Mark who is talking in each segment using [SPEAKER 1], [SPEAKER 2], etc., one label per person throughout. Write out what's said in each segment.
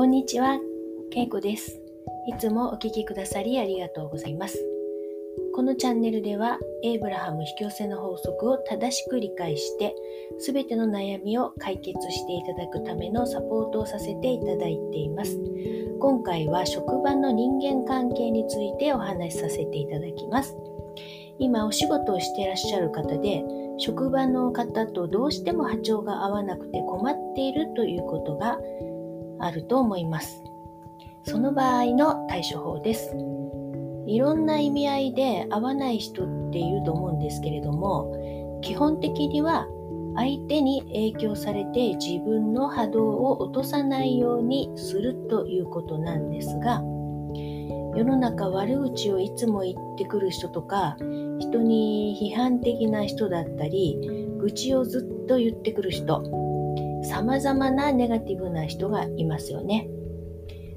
[SPEAKER 1] こんにちは、けいこです。いつもお聴きくださりありがとうございます。このチャンネルでは、エイブラハム引き寄せの法則を正しく理解して、すべての悩みを解決していただくためのサポートをさせていただいています。今回は職場の人間関係についてお話しさせていただきます。今お仕事をしていらっしゃる方で、職場の方とどうしても波長が合わなくて困っているということがあると思います。その場合の対処法です。いろんな意味合いで合わない人っていると思うんですけれども、基本的には相手に影響されて自分の波動を落とさないようにするということなんですが、世の中悪口をいつも言ってくる人とか、人に批判的な人だったり、愚痴をずっと言ってくる人、様々なネガティブな人がいますよね。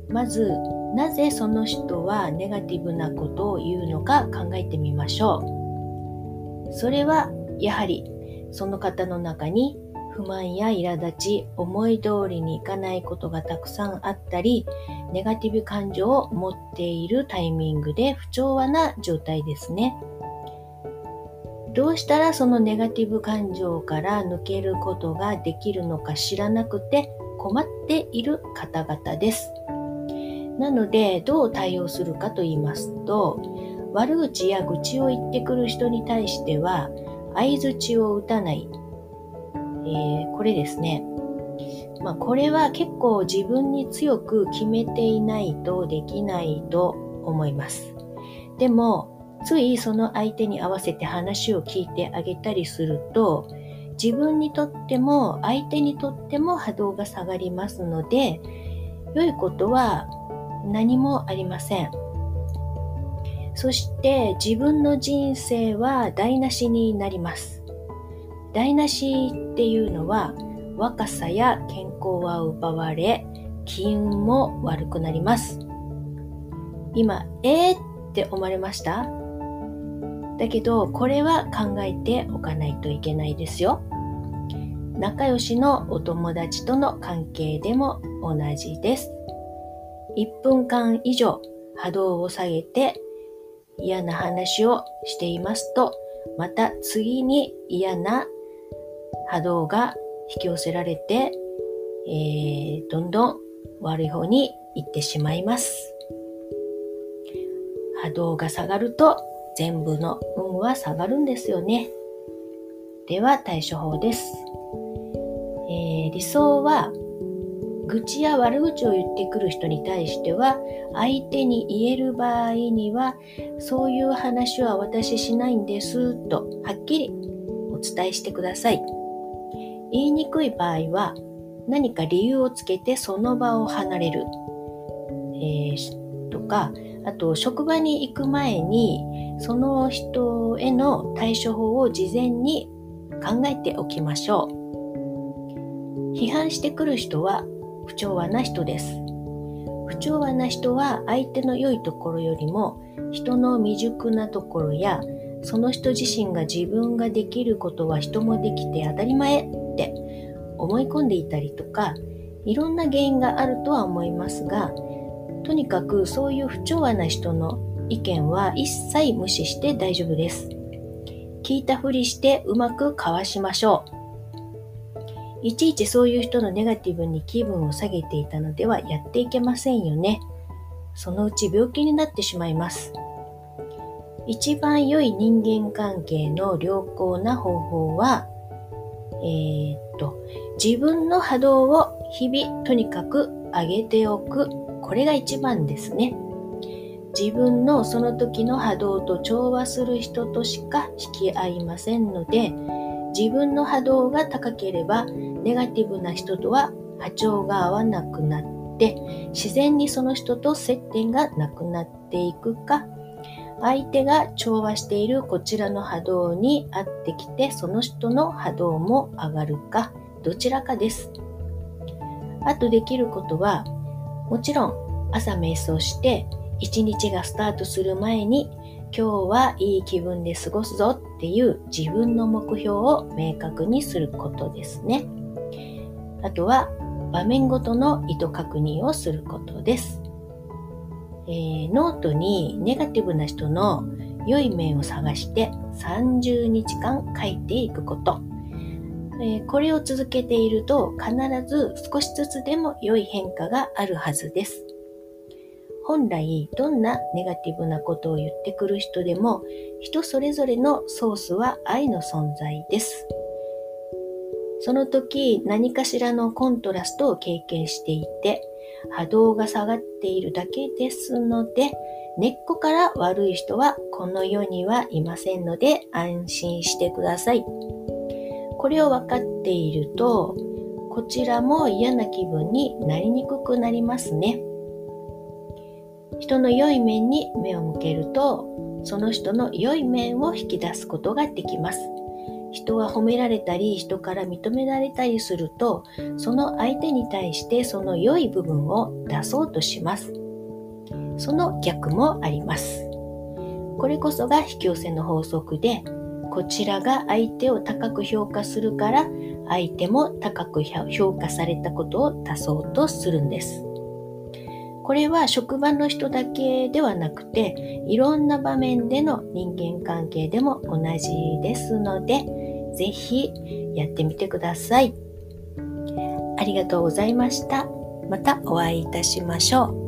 [SPEAKER 1] まず、なぜその人はネガティブなことを言うのか考えてみましょう。それは、やはり、その方の中に不満や苛立ち、思い通りにいかないことがたくさんあったり、ネガティブ感情を持っているタイミングで不調和な状態ですね。どうしたらそのネガティブ感情から抜けることができるのか知らなくて困っている方々です。なので、どう対応するかと言いますと、悪口や愚痴を言ってくる人に対しては、相槌を打たない。えー、これですね。まあ、これは結構自分に強く決めていないとできないと思います。でも、ついその相手に合わせて話を聞いてあげたりすると、自分にとっても相手にとっても波動が下がりますので、良いことは何もありません。そして自分の人生は台無しになります。台無しっていうのは若さや健康は奪われ、気運も悪くなります。今、えーって思われました？だけど、これは考えておかないといけないですよ。仲良しのお友達との関係でも同じです。1分間以上波動を下げて嫌な話をしていますと、また次に嫌な波動が引き寄せられて、えー、どんどん悪い方に行ってしまいます。波動が下がると全部の運は下がるんですよね。では対処法です。えー、理想は愚痴や悪口を言ってくる人に対しては相手に言える場合にはそういう話は私しないんですとはっきりお伝えしてください。言いにくい場合は何か理由をつけてその場を離れる、えー、とかあと職場に行く前にその人への対処法を事前に考えておきましょう。批判してくる人は不調和な人です。不調和な人は相手の良いところよりも人の未熟なところやその人自身が自分ができることは人もできて当たり前って思い込んでいたりとかいろんな原因があるとは思いますがとにかくそういう不調和な人の意見は一切無視して大丈夫です。聞いたふりしてうまくかわしましょう。いちいちそういう人のネガティブに気分を下げていたのではやっていけませんよね。そのうち病気になってしまいます。一番良い人間関係の良好な方法は、えー、っと、自分の波動を日々とにかく上げておく。これが一番ですね。自分のその時の波動と調和する人としか引き合いませんので、自分の波動が高ければ、ネガティブな人とは波長が合わなくなって、自然にその人と接点がなくなっていくか、相手が調和しているこちらの波動に合ってきて、その人の波動も上がるか、どちらかです。あとできることは、もちろん朝瞑想して一日がスタートする前に今日はいい気分で過ごすぞっていう自分の目標を明確にすることですね。あとは、場面ごとの意図確認をすることです。えー、ノートにネガティブな人の良い面を探して30日間書いていくこと。え、これを続けていると必ず少しずつでも良い変化があるはずです。本来どんなネガティブなことを言ってくる人でも人それぞれのソースは愛の存在です。その時何かしらのコントラストを経験していて波動が下がっているだけですので根っこから悪い人はこの世にはいませんので安心してください。これを分かっているとこちらも嫌な気分になりにくくなりますね。人の良い面に目を向けるとその人の良い面を引き出すことができます。人が褒められたり人から認められたりするとその相手に対してその良い部分を出そうとしますその逆もありますこれこそが引き寄せの法則でこちらが相手を高く評価するから相手も高く評価されたことを出そうとするんですこれは職場の人だけではなくていろんな場面での人間関係でも同じですのでぜひやってみてください。ありがとうございました。またお会いいたしましょう。